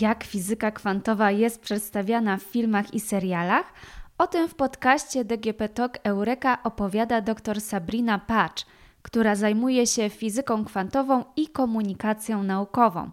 Jak fizyka kwantowa jest przedstawiana w filmach i serialach? O tym w podcaście DGP Talk Eureka opowiada dr Sabrina Patch, która zajmuje się fizyką kwantową i komunikacją naukową.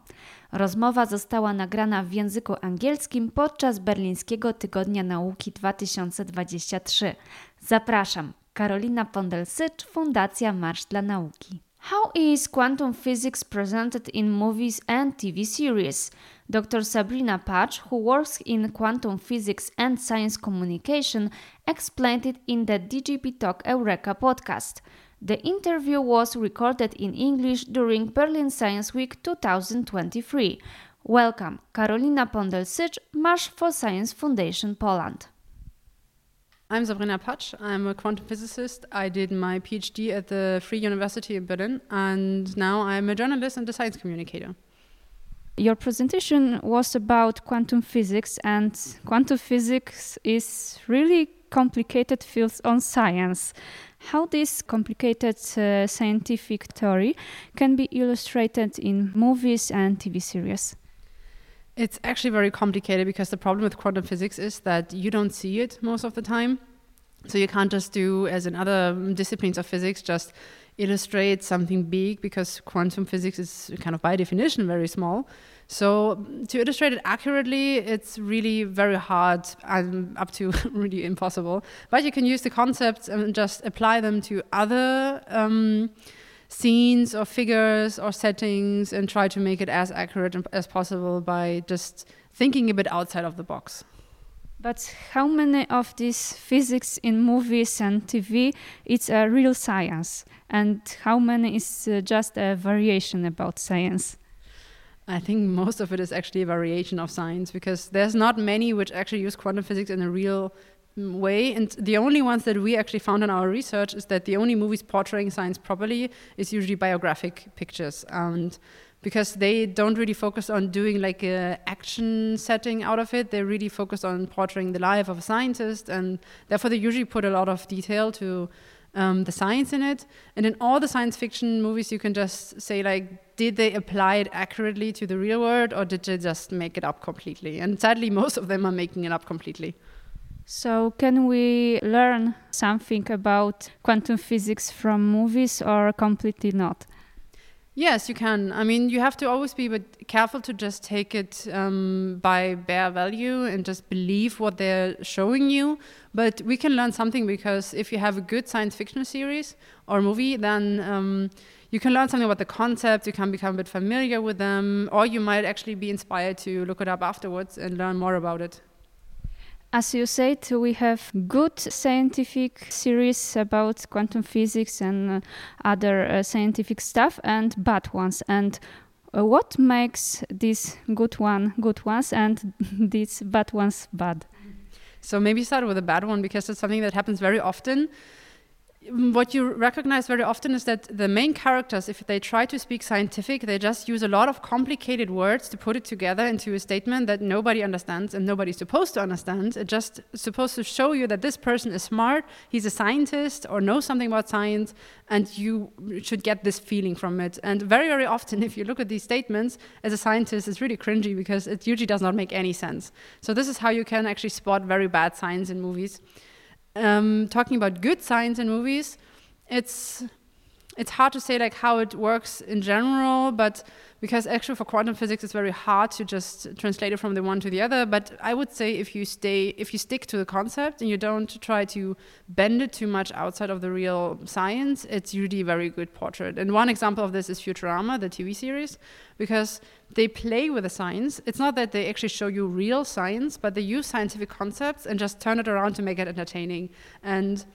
Rozmowa została nagrana w języku angielskim podczas Berlińskiego Tygodnia Nauki 2023. Zapraszam, Karolina Pondelsycz, Fundacja Marsz dla Nauki. How is quantum physics presented in movies and TV series? Dr. Sabrina Patsch, who works in quantum physics and science communication, explained it in the DGP Talk Eureka podcast. The interview was recorded in English during Berlin Science Week 2023. Welcome, Karolina Pondelsycz, March for Science Foundation Poland. I'm Sabrina Patsch. I'm a quantum physicist. I did my PhD at the Free University of Berlin, and now I'm a journalist and a science communicator. Your presentation was about quantum physics, and quantum physics is really complicated field on science. How this complicated uh, scientific theory can be illustrated in movies and TV series? It's actually very complicated because the problem with quantum physics is that you don't see it most of the time. So you can't just do, as in other disciplines of physics, just illustrate something big because quantum physics is kind of by definition very small. So to illustrate it accurately, it's really very hard and up to really impossible. But you can use the concepts and just apply them to other. Um, scenes or figures or settings and try to make it as accurate as possible by just thinking a bit outside of the box. But how many of these physics in movies and TV it's a real science, and how many is uh, just a variation about science? I think most of it is actually a variation of science because there's not many which actually use quantum physics in a real way. And the only ones that we actually found in our research is that the only movies portraying science properly is usually biographic pictures. And because they don't really focus on doing like a action setting out of it, they really focus on portraying the life of a scientist, and therefore they usually put a lot of detail to um, the science in it. And in all the science fiction movies, you can just say like, did they apply it accurately to the real world, or did they just make it up completely? And sadly, most of them are making it up completely. So, can we learn something about quantum physics from movies or completely not? Yes, you can. I mean, you have to always be but careful to just take it um, by bare value and just believe what they're showing you. But we can learn something because if you have a good science fiction series or movie, then um, you can learn something about the concept, you can become a bit familiar with them, or you might actually be inspired to look it up afterwards and learn more about it. As you said, we have good scientific series about quantum physics and uh, other uh, scientific stuff, and bad ones. And uh, what makes this good one good ones and these bad ones bad? So maybe start with a bad one because it's something that happens very often what you recognize very often is that the main characters, if they try to speak scientific, they just use a lot of complicated words to put it together into a statement that nobody understands and nobody's supposed to understand. It's just supposed to show you that this person is smart, he's a scientist or knows something about science, and you should get this feeling from it. And very, very often, if you look at these statements as a scientist, it's really cringy because it usually does not make any sense. So, this is how you can actually spot very bad science in movies um, talking about good science in movies, it's it's hard to say like how it works in general, but because actually for quantum physics it's very hard to just translate it from the one to the other. But I would say if you stay if you stick to the concept and you don't try to bend it too much outside of the real science, it's usually a very good portrait. And one example of this is Futurama, the TV series, because they play with the science. It's not that they actually show you real science, but they use scientific concepts and just turn it around to make it entertaining. And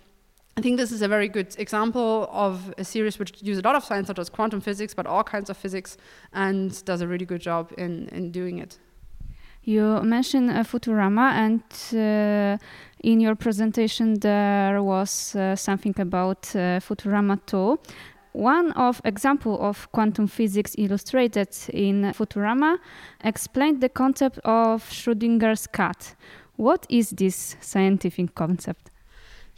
I think this is a very good example of a series which uses a lot of science, such as quantum physics, but all kinds of physics, and does a really good job in, in doing it. You mentioned uh, Futurama, and uh, in your presentation there was uh, something about uh, Futurama 2. One of example of quantum physics illustrated in Futurama explained the concept of Schrodinger's cat. What is this scientific concept?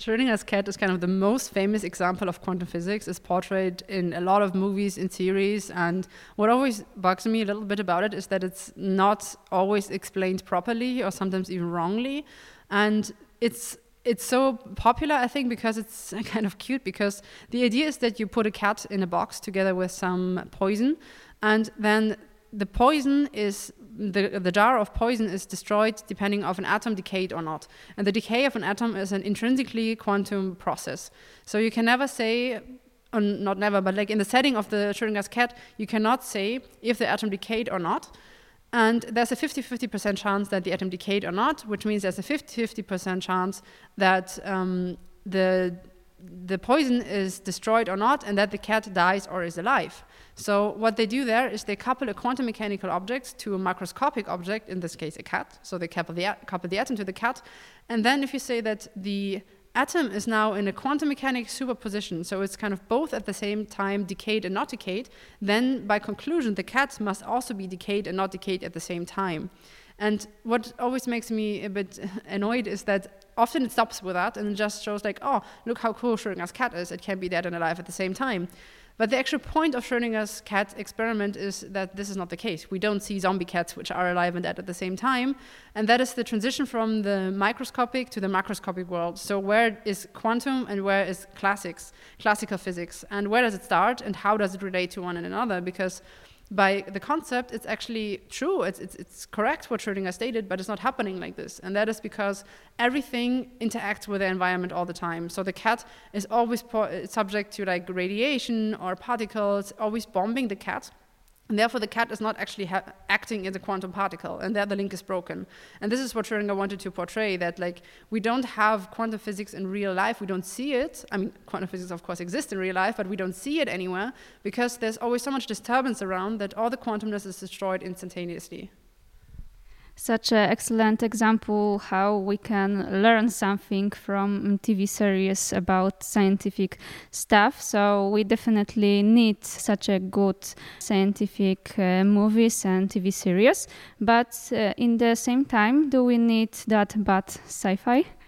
Schrodinger's cat is kind of the most famous example of quantum physics. It's portrayed in a lot of movies and series. And what always bugs me a little bit about it is that it's not always explained properly or sometimes even wrongly. And it's it's so popular, I think, because it's kind of cute. Because the idea is that you put a cat in a box together with some poison, and then the poison is the, the jar of poison is destroyed depending of an atom decayed or not. And the decay of an atom is an intrinsically quantum process. So you can never say, not never, but like in the setting of the Schrodinger's cat, you cannot say if the atom decayed or not. And there's a 50 50% chance that the atom decayed or not, which means there's a 50 50% chance that um, the the poison is destroyed or not, and that the cat dies or is alive. So what they do there is they couple a quantum mechanical object to a macroscopic object, in this case a cat. So they couple the, couple the atom to the cat, and then if you say that the atom is now in a quantum mechanic superposition, so it's kind of both at the same time decayed and not decayed, then by conclusion the cat must also be decayed and not decayed at the same time. And what always makes me a bit annoyed is that often it stops with that and just shows like, oh, look how cool Schrodinger's cat is. It can be dead and alive at the same time. But the actual point of Schrodinger's cat experiment is that this is not the case. We don't see zombie cats which are alive and dead at the same time. And that is the transition from the microscopic to the macroscopic world. So where is quantum and where is classics, classical physics? And where does it start and how does it relate to one another? Because by the concept, it's actually true. It's, it's, it's correct what Schrödinger stated, but it's not happening like this. And that is because everything interacts with the environment all the time. So the cat is always subject to like radiation or particles, always bombing the cat. And therefore, the cat is not actually acting as a quantum particle, and there the link is broken. And this is what Schrödinger wanted to portray: that like we don't have quantum physics in real life, we don't see it. I mean, quantum physics of course exists in real life, but we don't see it anywhere because there's always so much disturbance around that all the quantumness is destroyed instantaneously such an excellent example how we can learn something from TV series about scientific stuff. So we definitely need such a good scientific uh, movies and TV series. But uh, in the same time, do we need that bad sci-fi?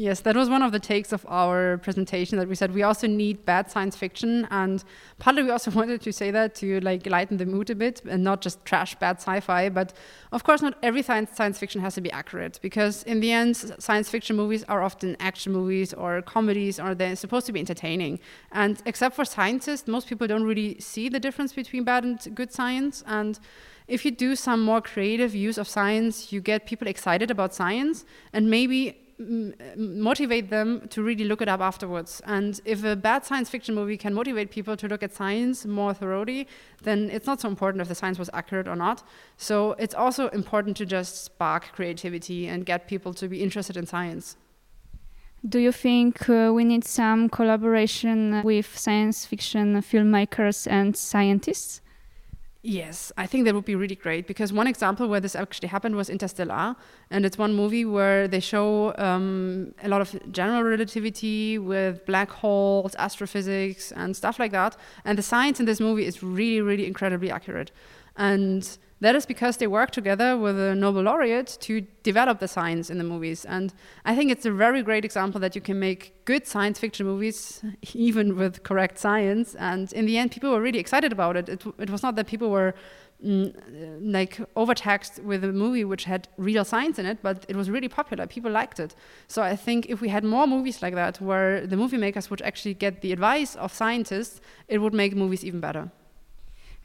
Yes, that was one of the takes of our presentation that we said we also need bad science fiction, and partly we also wanted to say that to like lighten the mood a bit and not just trash bad sci-fi. But of course, not every science science fiction has to be accurate because in the end, science fiction movies are often action movies or comedies, or they're supposed to be entertaining. And except for scientists, most people don't really see the difference between bad and good science. And if you do some more creative use of science, you get people excited about science, and maybe motivate them to really look it up afterwards. And if a bad science fiction movie can motivate people to look at science more thoroughly, then it's not so important if the science was accurate or not. So it's also important to just spark creativity and get people to be interested in science. Do you think uh, we need some collaboration with science fiction filmmakers and scientists? Yes, I think that would be really great because one example where this actually happened was Interstellar, and it's one movie where they show um, a lot of general relativity with black holes, astrophysics, and stuff like that. And the science in this movie is really, really incredibly accurate. And that is because they work together with a Nobel laureate to develop the science in the movies. And I think it's a very great example that you can make good science fiction movies, even with correct science. And in the end, people were really excited about it. It, it was not that people were mm, like overtaxed with a movie which had real science in it, but it was really popular. People liked it. So I think if we had more movies like that, where the movie makers would actually get the advice of scientists, it would make movies even better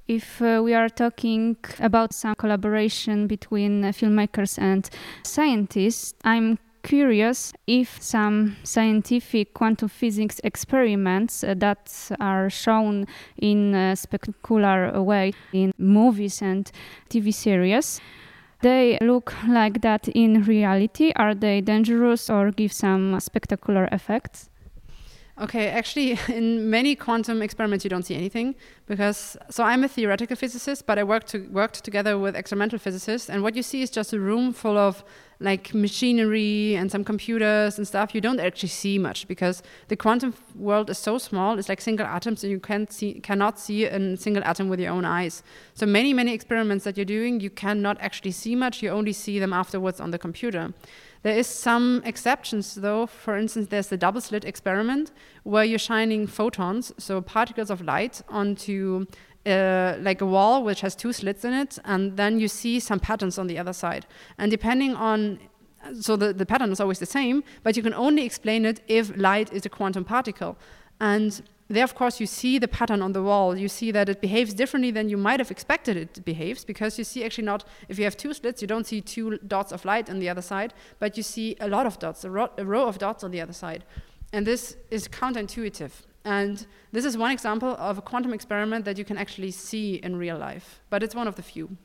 if uh, we are talking about some collaboration between uh, filmmakers and scientists, I'm curious if some scientific quantum physics experiments uh, that are shown in a spectacular way in movies and TV series they look like that in reality. Are they dangerous or give some spectacular effects Okay, actually, in many quantum experiments, you don't see anything because. So I'm a theoretical physicist, but I work to, worked together with experimental physicists, and what you see is just a room full of like machinery and some computers and stuff, you don't actually see much because the quantum world is so small. It's like single atoms, and you can't see, cannot see a single atom with your own eyes. So many, many experiments that you're doing, you cannot actually see much. You only see them afterwards on the computer. There is some exceptions though. For instance, there's the double slit experiment where you're shining photons, so particles of light, onto uh, like a wall which has two slits in it, and then you see some patterns on the other side. And depending on so the, the pattern is always the same, but you can only explain it if light is a quantum particle. And there, of course, you see the pattern on the wall. You see that it behaves differently than you might have expected it behaves because you see actually not, if you have two slits, you don't see two dots of light on the other side, but you see a lot of dots, a, ro a row of dots on the other side. And this is counterintuitive. And this is one example of a quantum experiment that you can actually see in real life, but it's one of the few.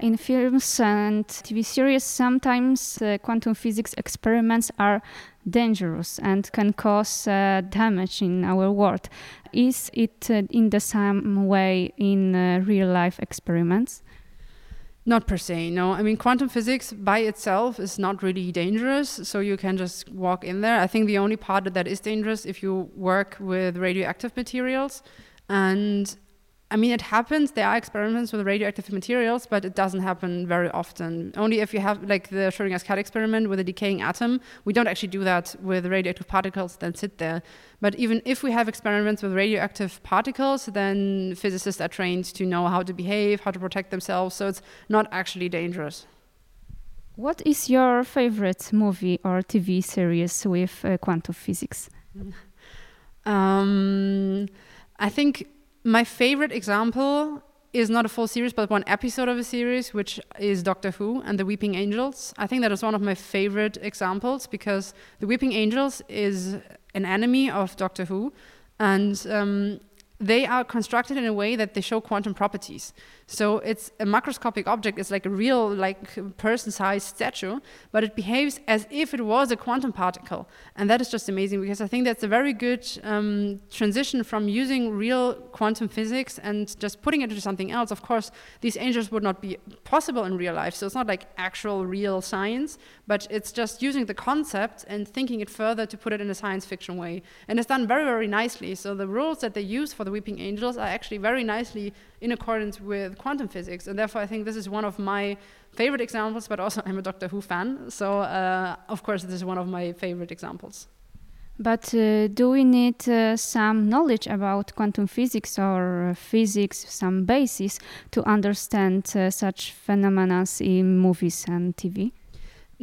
In films and TV series, sometimes uh, quantum physics experiments are dangerous and can cause uh, damage in our world. Is it uh, in the same way in uh, real life experiments? Not per se, no. I mean, quantum physics by itself is not really dangerous, so you can just walk in there. I think the only part that is dangerous if you work with radioactive materials. And I mean, it happens. There are experiments with radioactive materials, but it doesn't happen very often. Only if you have, like the Schrodinger's cat experiment with a decaying atom, we don't actually do that with radioactive particles that sit there. But even if we have experiments with radioactive particles, then physicists are trained to know how to behave, how to protect themselves, so it's not actually dangerous. What is your favorite movie or TV series with uh, quantum physics? Um, I think my favorite example is not a full series, but one episode of a series, which is Doctor Who and the Weeping Angels. I think that is one of my favorite examples because the Weeping Angels is an enemy of Doctor Who, and um, they are constructed in a way that they show quantum properties. So it's a macroscopic object. It's like a real, like person-sized statue, but it behaves as if it was a quantum particle, and that is just amazing because I think that's a very good um, transition from using real quantum physics and just putting it into something else. Of course, these angels would not be possible in real life, so it's not like actual real science, but it's just using the concept and thinking it further to put it in a science fiction way, and it's done very, very nicely. So the rules that they use for the Weeping Angels are actually very nicely in accordance with quantum physics. And therefore, I think this is one of my favorite examples, but also I'm a Doctor Who fan. So, uh, of course, this is one of my favorite examples. But uh, do we need uh, some knowledge about quantum physics or uh, physics, some basis to understand uh, such phenomena in movies and TV?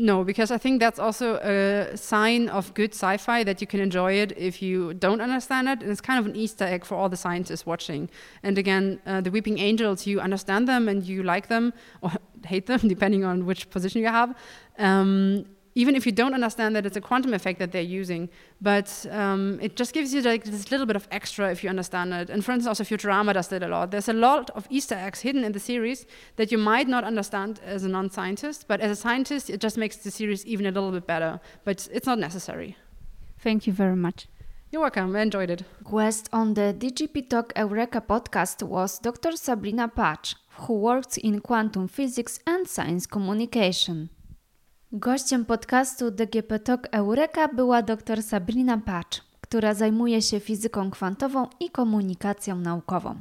No, because I think that's also a sign of good sci fi that you can enjoy it if you don't understand it. And it's kind of an Easter egg for all the scientists watching. And again, uh, the Weeping Angels, you understand them and you like them or hate them, depending on which position you have. Um, even if you don't understand that it's a quantum effect that they're using, but um, it just gives you like this little bit of extra if you understand it. And for instance, also Futurama does that a lot. There's a lot of Easter eggs hidden in the series that you might not understand as a non-scientist, but as a scientist, it just makes the series even a little bit better. But it's not necessary. Thank you very much. You're welcome. I enjoyed it. Guest on the DGP Talk Eureka podcast was Dr. Sabrina Patsch, who works in quantum physics and science communication. Gościem podcastu DGP Talk Eureka była dr Sabrina Patch, która zajmuje się fizyką kwantową i komunikacją naukową.